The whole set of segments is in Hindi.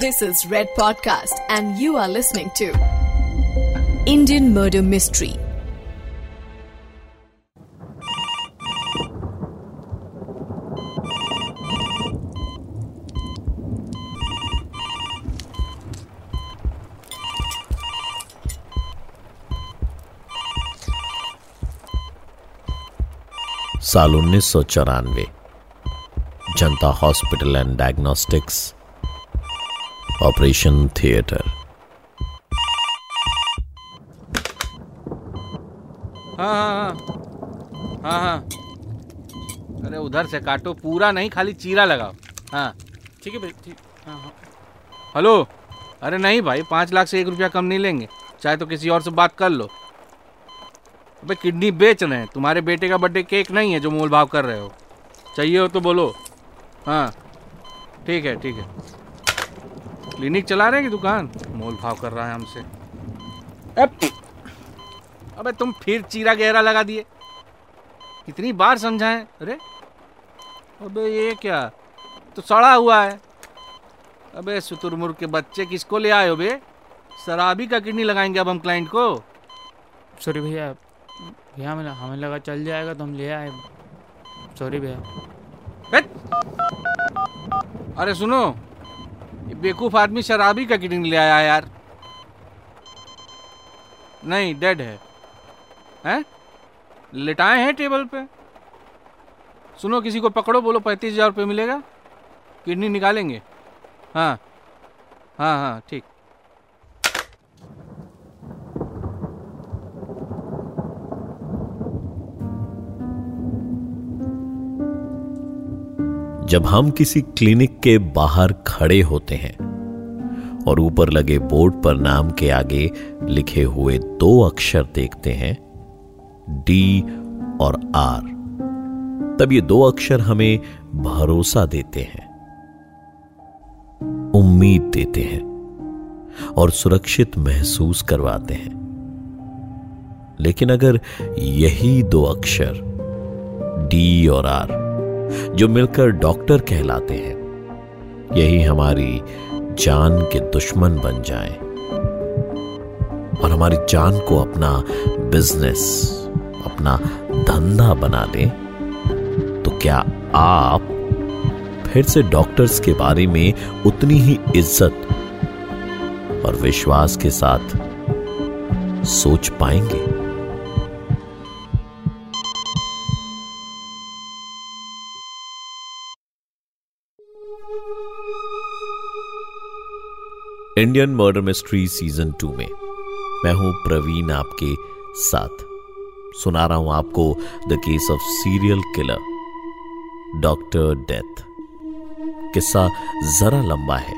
This is Red Podcast, and you are listening to Indian Murder Mystery. साल उन्नीस सौ चौरानवे जनता hospital and diagnostics operation theatre. हाँ हाँ हाँ। हाँ हाँ। अरे उधर से काटो पूरा नहीं खाली चीरा लगाओ। हाँ। ठीक है भाई ठीक। हाँ हाँ। हेलो? अरे नहीं भाई पाँच लाख से एक रुपया कम नहीं लेंगे। चाहे तो किसी और से बात कर लो। अबे किडनी बेच रहे हैं। तुम्हारे बेटे का बर्थडे केक नहीं है जो मोल भाव कर रहे हो। चाहिए हो तो बोलो। हाँ। ठीक है ठीक है। क्लिनिक चला रहे हैं कि दुकान? मोल भाव कर रहा है हमसे! अबे तुम फिर चीरा गहरा लगा दिए। कितनी बार समझाएँ अरे? अबे ये क्या? तो सड़ा हुआ है। अबे सुतुरमुर्ग के बच्चे किसको ले आए हो बे? शराबी का किडनी लगाएँगे अब हम क्लाइंट को। सॉरी भैया भैया हमें हमें लगा चल जाएगा तो हम ले आए। सॉरी भैया। अरे सुनो बेवकूफ़ आदमी शराबी का किडनी ले आया यार। नहीं डेड है। हैं? लिटाए हैं टेबल पे। सुनो, किसी को पकड़ो, बोलो पैंतीस हज़ार रुपये मिलेगा। किडनी निकालेंगे। हाँ। हाँ हाँ ठीक। जब हम किसी क्लिनिक के बाहर खड़े होते हैं और ऊपर लगे बोर्ड पर नाम के आगे लिखे हुए दो अक्षर देखते हैं डी और आर तब ये दो अक्षर हमें भरोसा देते हैं, उम्मीद देते हैं और सुरक्षित महसूस करवाते हैं। लेकिन अगर यही दो अक्षर डी और आर जो मिलकर डॉक्टर कहलाते हैं। यही हमारी जान के दुश्मन बन जाएँ और हमारी जान को अपना बिज़नेस अपना धंधा बना लें तो क्या आप फिर से डॉक्टर्स के बारे में उतनी ही इज़्ज़त और विश्वास के साथ सोच पाएँगे? Indian murder mystery season two में। मैं हूँ प्रवीण आपके साथ। सुना रहा हूँ आपको the case of serial killer doctor death किस्सा जरा लंबा है,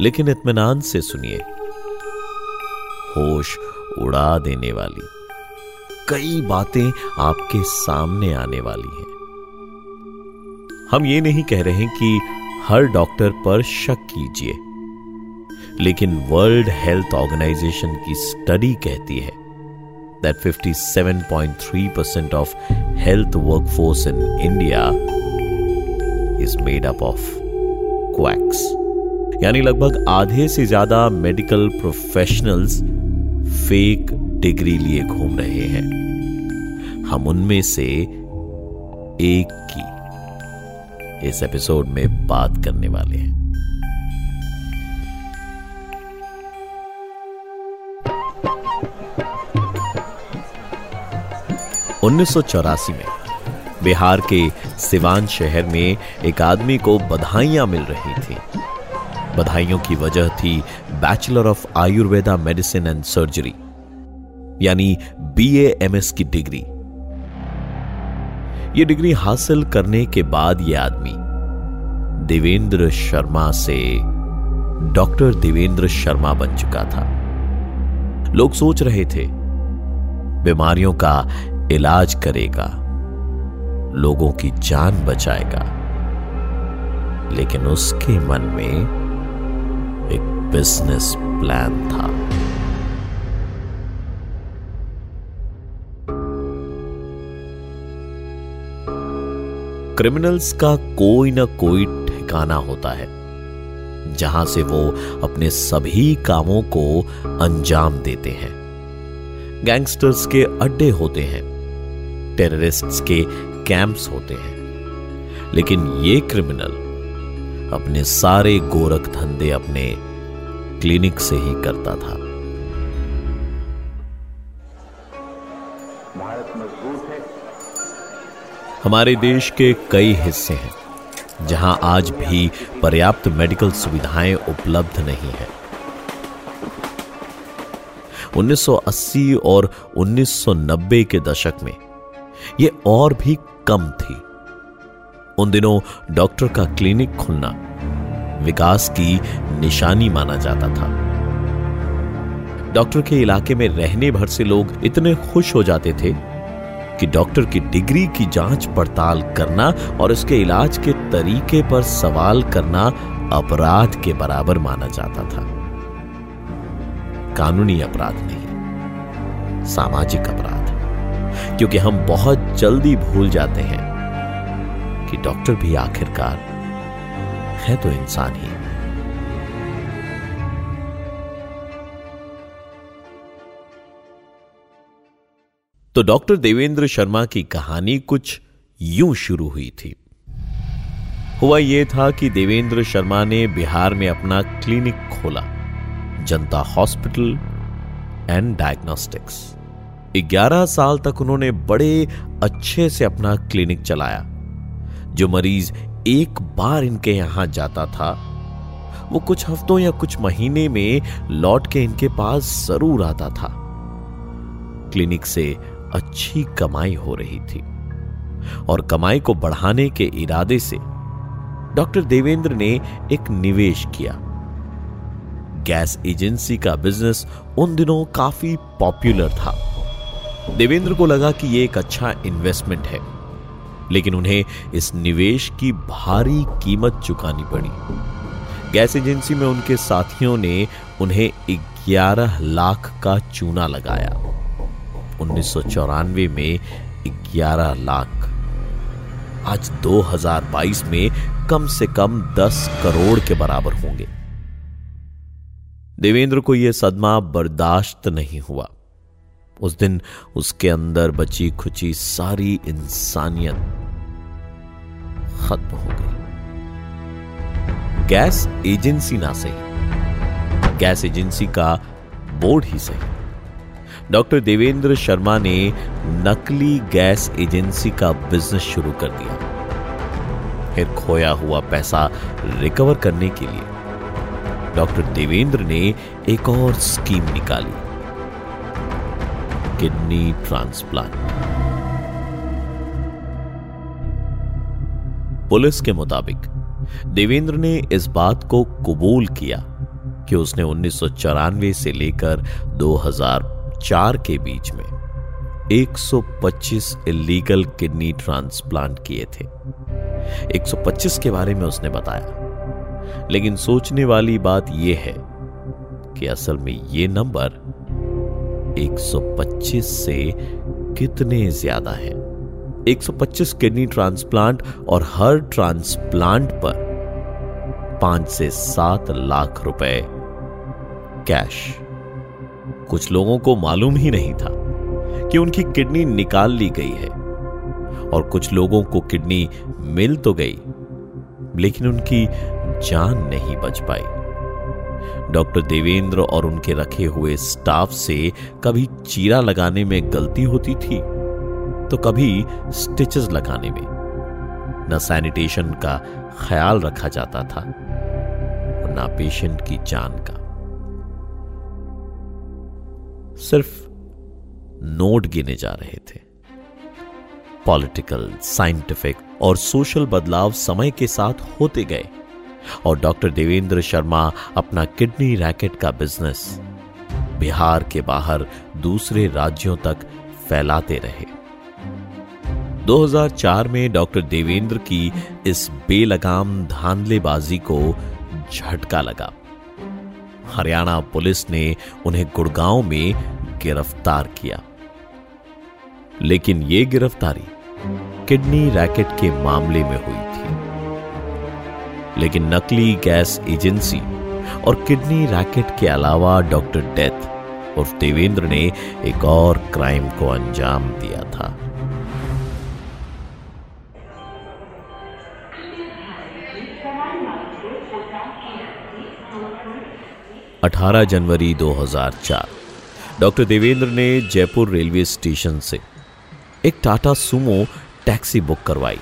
लेकिन इतमान से सुनिए। होश उड़ा देने वाली। कई बातें आपके सामने आने वाली हैं। हम ये नहीं कह रहे हैं कि हर डॉक्टर पर शक कीजिए। लेकिन वर्ल्ड हेल्थ ऑर्गेनाइजेशन की स्टडी कहती है that 57.3 percent of health workforce in India is made up of quacks. यानी लगभग आधे से ज़्यादा मेडिकल प्रोफेशनल्स फेक डिग्री लिए घूम रहे हैं हम उनमें से एक की इस एपिसोड में बात करने वाले हैं उन्नीस सौ चौरासी में बिहार के सिवान शहर में एक आदमी को बधाइयाँ मिल रही थी। बधाइयों की वजह थी bachelor of Ayurveda medicine and surgery यानी बीएएमएस की डिग्री। ये डिग्री हासिल करने के बाद यह आदमी देवेंद्र शर्मा से डॉक्टर देवेंद्र शर्मा बन चुका था। लोग सोच रहे थे, बीमारियों का इलाज करेगा, लोगों की जान बचाएगा, लेकिन उसके मन में एक बिज़नेस प्लान था। क्रिमिनल्स का कोई ना कोई ठिकाना होता है, जहाँ से वो अपने सभी कामों को अंजाम देते हैं। गैंगस्टर्स के अड्डे होते हैं। टेररिस्ट्स के कैंप्स होते हैं। लेकिन ये क्रिमिनल अपने सारे गोरख धंधे अपने क्लिनिक से ही करता था। हमारे देश के कई हिस्से हैं जहाँ आज भी पर्याप्त मेडिकल सुविधाएँ उपलब्ध नहीं है। 1980 और 1990 के दशक में यह और भी कम थी। उन दिनों डॉक्टर का क्लिनिक खुलना विकास की निशानी माना जाता था। डॉक्टर के इलाके में रहने भर से लोग इतने खुश हो जाते थे कि डॉक्टर की डिग्री की जाँच पड़ताल करना और उसके इलाज के तरीके पर सवाल करना अपराध के बराबर माना जाता था। कानूनी अपराध नहीं, सामाजिक अपराध। क्योंकि हम बहुत जल्दी भूल जाते हैं कि डॉक्टर भी आखिरकार है तो इंसान ही। तो डॉक्टर देवेंद्र शर्मा की कहानी कुछ यूँ शुरू हुई थी। हुआ यह था कि देवेंद्र शर्मा ने बिहार में अपना क्लिनिक खोला, जनता हॉस्पिटल एंड डायग्नोस्टिक्स। 11 साल तक उन्होंने बड़े अच्छे से अपना क्लिनिक चलाया। जो मरीज़ एक बार इनके यहाँ जाता था, वो कुछ हफ्तों या कुछ महीने में लौट के इनके पास ज़रूर आता था। क्लिनिक से अच्छी कमाई हो रही थी और कमाई को बढ़ाने के इरादे से डॉक्टर देवेंद्र ने एक निवेश किया। गैस एजेंसी का बिज़नेस उन दिनों काफ़ी पॉपुलर था। देवेंद्र को लगा कि यह एक अच्छा इन्वेस्टमेंट है, लेकिन उन्हें इस निवेश की भारी कीमत चुकानी पड़ी। गैस एजेंसी में उनके साथियों ने उन्हें 11 लाख का चूना लगाया। उन्नीस सौ चौरानवे में 11 लाख। आज 2022 में कम से कम 10 करोड़ के बराबर होंगे। देवेंद्र को यह सदमा बर्दाश्त नहीं हुआ। उस दिन उसके अंदर बची खुची सारी इंसानियत खत्म हो गई। गैस एजेंसी ना सही। गैस एजेंसी का बोर्ड ही सही। डॉक्टर देवेंद्र शर्मा ने नकली गैस एजेंसी का बिज़नेस शुरू कर दिया। फिर खोया हुआ पैसा रिकवर करने के लिए डॉक्टर देवेंद्र ने एक और स्कीम निकाली। किडनी ट्रांसप्लांट पुलिस के मुताबिक, देवेंद्र ने इस बात को कबूल किया कि उसने उन्नीस सौ चौरानवे से लेकर 2004 के बीच में 125 इलीगल किडनी ट्रांसप्लांट किए थे। 125 के बारे में उसने बताया। लेकिन सोचने वाली बात यह है कि असल में यह नंबर 125 से कितने ज़्यादा है? 125 किडनी ट्रांसप्लांट और हर ट्रांसप्लांट पर पाँच से सात लाख रुपए कैश। कुछ लोगों को मालूम ही नहीं था कि उनकी किडनी निकाल ली गई है और कुछ लोगों को किडनी मिल तो गई, लेकिन उनकी जान नहीं बच पाई। डॉक्टर देवेंद्र और उनके रखे हुए स्टाफ से कभी चीरा लगाने में गलती होती थी तो कभी स्टिचेस लगाने में। न सैनिटेशन का ख्याल रखा जाता था, और ना पेशेंट की जान का। सिर्फ़ नोट गिने जा रहे थे। पॉलिटिकल, साइंटिफिक और सोशल बदलाव समय के साथ होते गए। और डॉक्टर देवेंद्र शर्मा अपना किडनी रैकेट का बिज़नेस बिहार के बाहर दूसरे राज्यों तक फैलाते रहे। 2004 में डॉक्टर देवेंद्र की इस बेलगाम धांधलेबाजी को झटका लगा। हरियाणा पुलिस ने उन्हें गुड़गांव में गिरफ़्तार किया। लेकिन यह गिरफ्तारी किडनी रैकेट के मामले में हुई। लेकिन नकली गैस एजेंसी और किडनी रैकेट के अलावा डॉक्टर डेथ उर्फ़ देवेंद्र ने एक और क्राइम को अंजाम दिया था। 18 जनवरी 2004 डॉक्टर देवेंद्र ने जयपुर रेलवे स्टेशन से एक टाटा सुमो टैक्सी बुक करवाई।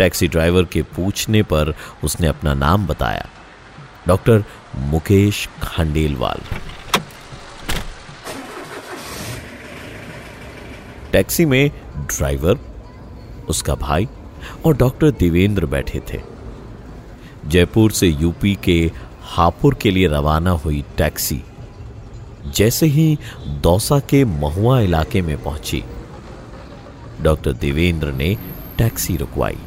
टैक्सी ड्राइवर के पूछने पर उसने अपना नाम बताया। डॉक्टर मुकेश खांडेलवाल। टैक्सी में ड्राइवर, उसका भाई और डॉक्टर देवेंद्र बैठे थे। जयपुर से यूपी के हापुड़ के लिए रवाना हुई टैक्सी जैसे ही दौसा के महुआ इलाके में पहुँची। डॉक्टर देवेंद्र ने टैक्सी रुकवाई।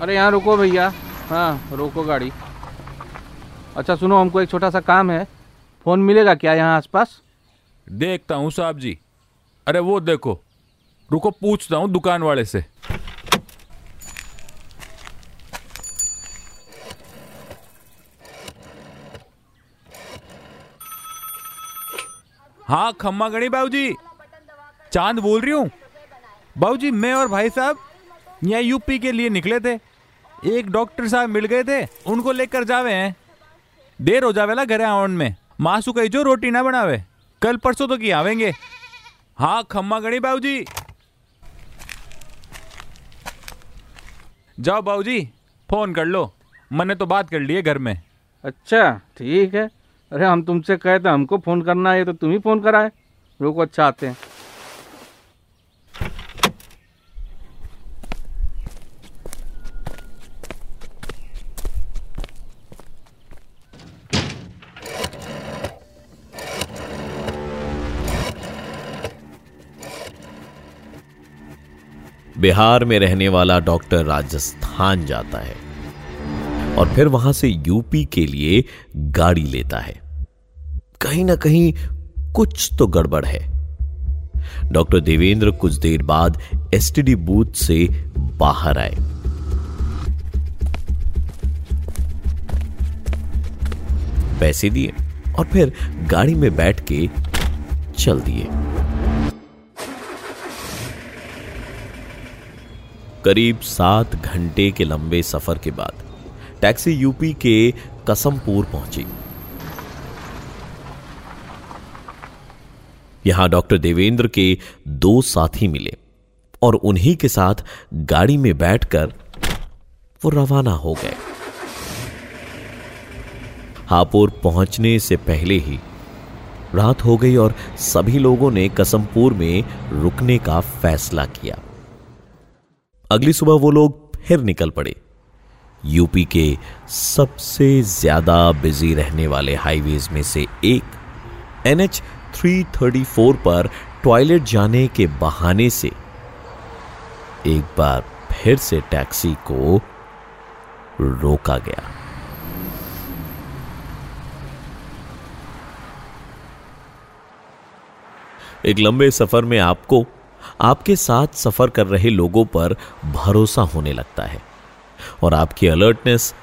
अरे यहाँ रुको भैया। हाँ रोको गाड़ी। अच्छा सुनो, हमको एक छोटा सा काम है। फ़ोन मिलेगा क्या यहाँ आसपास? देखता हूँ साहब जी। अरे वो देखो, रुको, पूछता हूँ दुकान वाले से। हाँ खम्मा गणी बाबू जी चाँद बोल रही हूँ। बाबू जी मैं और भाई साहब यहाँ यूपी के लिए निकले थे। एक डॉक्टर साहब मिल गए थे, उनको लेकर जावे हैं। देर हो जावे ला घरे आवन में। मासू कही, जो रोटी ना बनावे, कल परसों तो की आवेंगे। हाँ खम्मा गणी बाबू जी जाओ बाबू जी फ़ोन कर लो। मैंने तो बात कर ली है घर में। अच्छा ठीक है। अरे, हम तुमसे कहे थे, हमको फ़ोन करना है तो तुम ही फ़ोन कराए। रुको अच्छा आते हैं। बिहार में रहने वाला डॉक्टर राजस्थान जाता है और फिर वहाँ से यूपी के लिए गाड़ी लेता है। कहीं ना कहीं कुछ तो गड़बड़ है। डॉक्टर देवेंद्र कुछ देर बाद एसटीडी बूथ से बाहर आए। पैसे दिए और फिर गाड़ी में बैठ के चल दिए। करीब सात घंटे के लंबे सफ़र के बाद, टैक्सी यूपी के कसमपुर पहुँची। यहाँ डॉक्टर देवेंद्र के दो साथी मिले और उन्हीं के साथ गाड़ी में बैठकर वो रवाना हो गए। हापुर पहुँचने से पहले ही रात हो गई और सभी लोगों ने कसमपुर में रुकने का फैसला किया। अगली सुबह वो लोग फिर निकल पड़े। यूपी के सबसे ज़्यादा बिज़ी रहने वाले हाईवेज में से एक एनएच 334 पर टॉयलेट जाने के बहाने से एक बार फिर से टैक्सी को रोका गया। एक लंबे सफ़र में आपको आपके साथ सफ़र कर रहे लोगों पर भरोसा होने लगता है और आपकी अलर्टनेस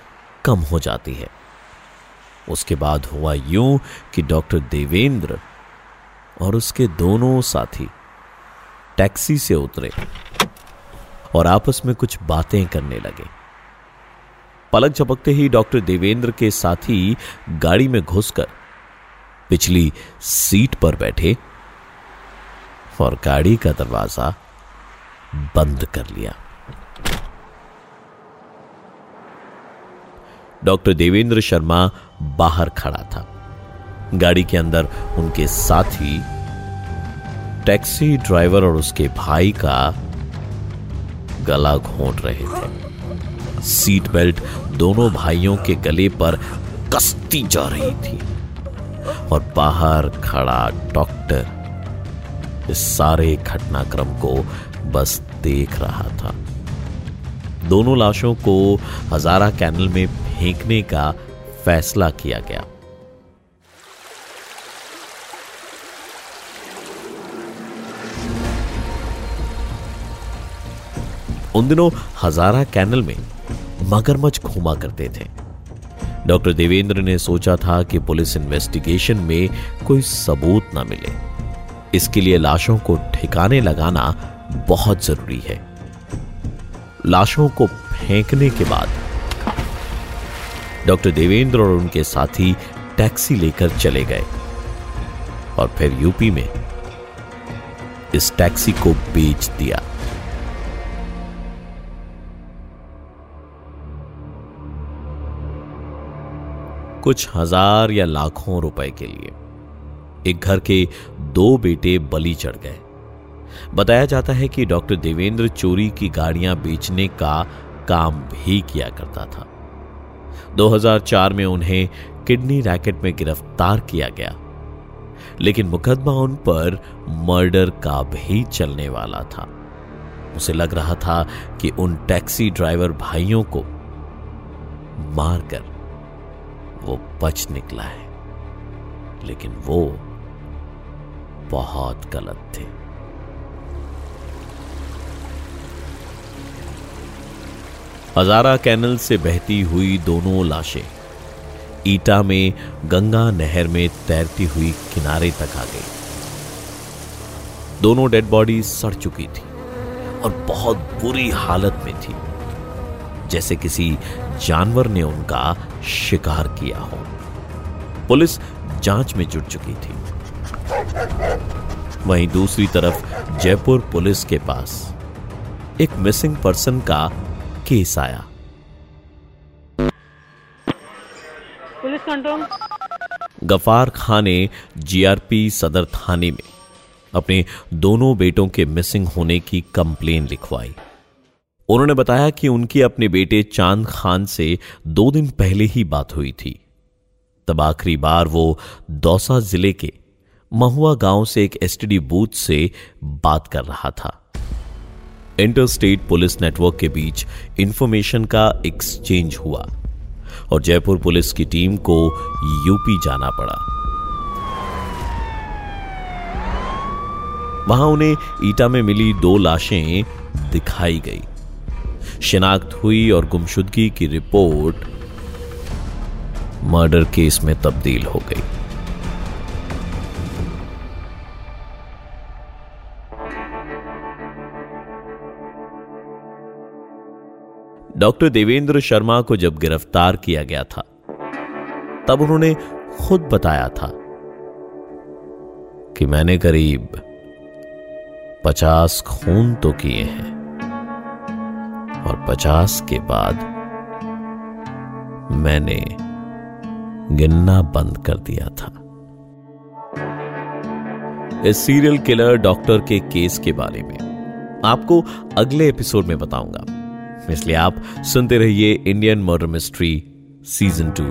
कम हो जाती है। उसके बाद हुआ यूँ कि डॉक्टर देवेंद्र और उसके दोनों साथी टैक्सी से उतरे और आपस में कुछ बातें करने लगे। पलक झपकते ही डॉक्टर देवेंद्र के साथी गाड़ी में घुसकर पिछली सीट पर बैठे और गाड़ी का दरवाज़ा बंद कर लिया। डॉक्टर देवेंद्र शर्मा बाहर खड़ा था। गाड़ी के अंदर उनके साथी, टैक्सी ड्राइवर और उसके भाई का गला घोंट रहे थे। सीट बेल्ट दोनों भाइयों के गले पर कसती जा रही थी। और बाहर खड़ा डॉक्टर इस सारे घटनाक्रम को बस देख रहा था। दोनों लाशों को हजारा कैनल में फेंकने का फैसला किया गया। उन दिनों हजारा कैनल में मगरमच्छ घूमा करते थे। डॉक्टर देवेंद्र ने सोचा था कि पुलिस इन्वेस्टिगेशन में कोई सबूत ना मिले। इसके लिए लाशों को ठिकाने लगाना बहुत ज़रूरी है। लाशों को फेंकने के बाद डॉक्टर देवेंद्र और उनके साथी टैक्सी लेकर चले गए और फिर यूपी में इस टैक्सी को बेच दिया। कुछ हज़ार या लाखों रुपए के लिए। एक घर के दो बेटे बलि चढ़ गए। बताया जाता है कि डॉक्टर देवेंद्र चोरी की गाड़ियाँ बेचने का काम भी किया करता था। 2004 में उन्हें किडनी रैकेट में गिरफ़्तार किया गया। लेकिन मुकदमा उन पर मर्डर का भी चलने वाला था। उसे लग रहा था कि उन टैक्सी ड्राइवर भाइयों को मारकर वो बच निकला है। लेकिन वो बहुत गलत थे। हजारा कैनल से बहती हुई दोनों लाशें ईटा में गंगा नहर में तैरती हुई किनारे तक आ गई। दोनों डेड बॉडी सड़ चुकी थी और बहुत बुरी हालत में थी, जैसे किसी जानवर ने उनका शिकार किया हो। पुलिस जाँच में जुट चुकी थी। वहीं दूसरी तरफ़ जयपुर पुलिस के पास एक मिसिंग पर्सन का केस आया। Police control. गफार खान ने जीआरपी सदर थाने में अपने दोनों बेटों के मिसिंग होने की कंप्लेन लिखवाई। उन्होंने बताया कि उनकी अपने बेटे चाँद खान से दो दिन पहले ही बात हुई थी। तब आखिरी बार वो दौसा ज़िले के महुआ गाँव से एक एसटीडी बूथ से बात कर रहा था। इंटर स्टेट पुलिस नेटवर्क के बीच इंफॉर्मेशन का एक्सचेंज हुआ और जयपुर पुलिस की टीम को यूपी जाना पड़ा। वहाँ उन्हें ईटा में मिली दो लाशें दिखाई गई। शिनाख्त हुई और गुमशुदगी की रिपोर्ट मर्डर केस में तब्दील हो गई। डॉक्टर देवेंद्र शर्मा को जब गिरफ़्तार किया गया था, तब उन्होंने खुद बताया था कि मैंने करीब पचास खून तो किए हैं और पचास के बाद मैंने गिनना बंद कर दिया था। इस सीरियल किलर डॉक्टर के केस के बारे में आपको अगले एपिसोड में बताऊँगा। इसलिए आप सुनते रहिए Indian murder mystery season two,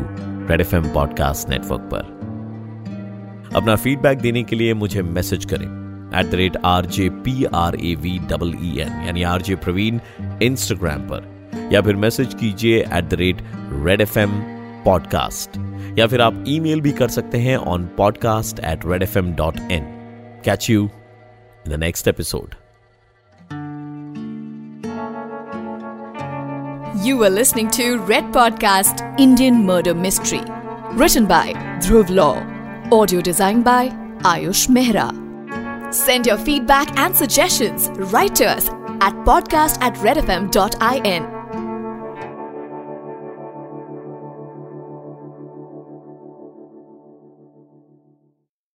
red F M podcast network पर। अपना फीडबैक देने के लिए मुझे मैसेज करें। At the rate R J P R A V double E N यानी आर जे प्रवीण इंस्टाग्राम पर। या फिर मैसेज कीजिए at the rate red F M podcast या फिर आप ईमेल भी कर सकते हैं on podcast at red F M dot in catch you in the next episode You are listening to Red Podcast Indian Murder Mystery. Written by Dhruv Law. Audio designed by Ayush Mehra. Send your feedback and suggestions right to us at podcast at redfm.in.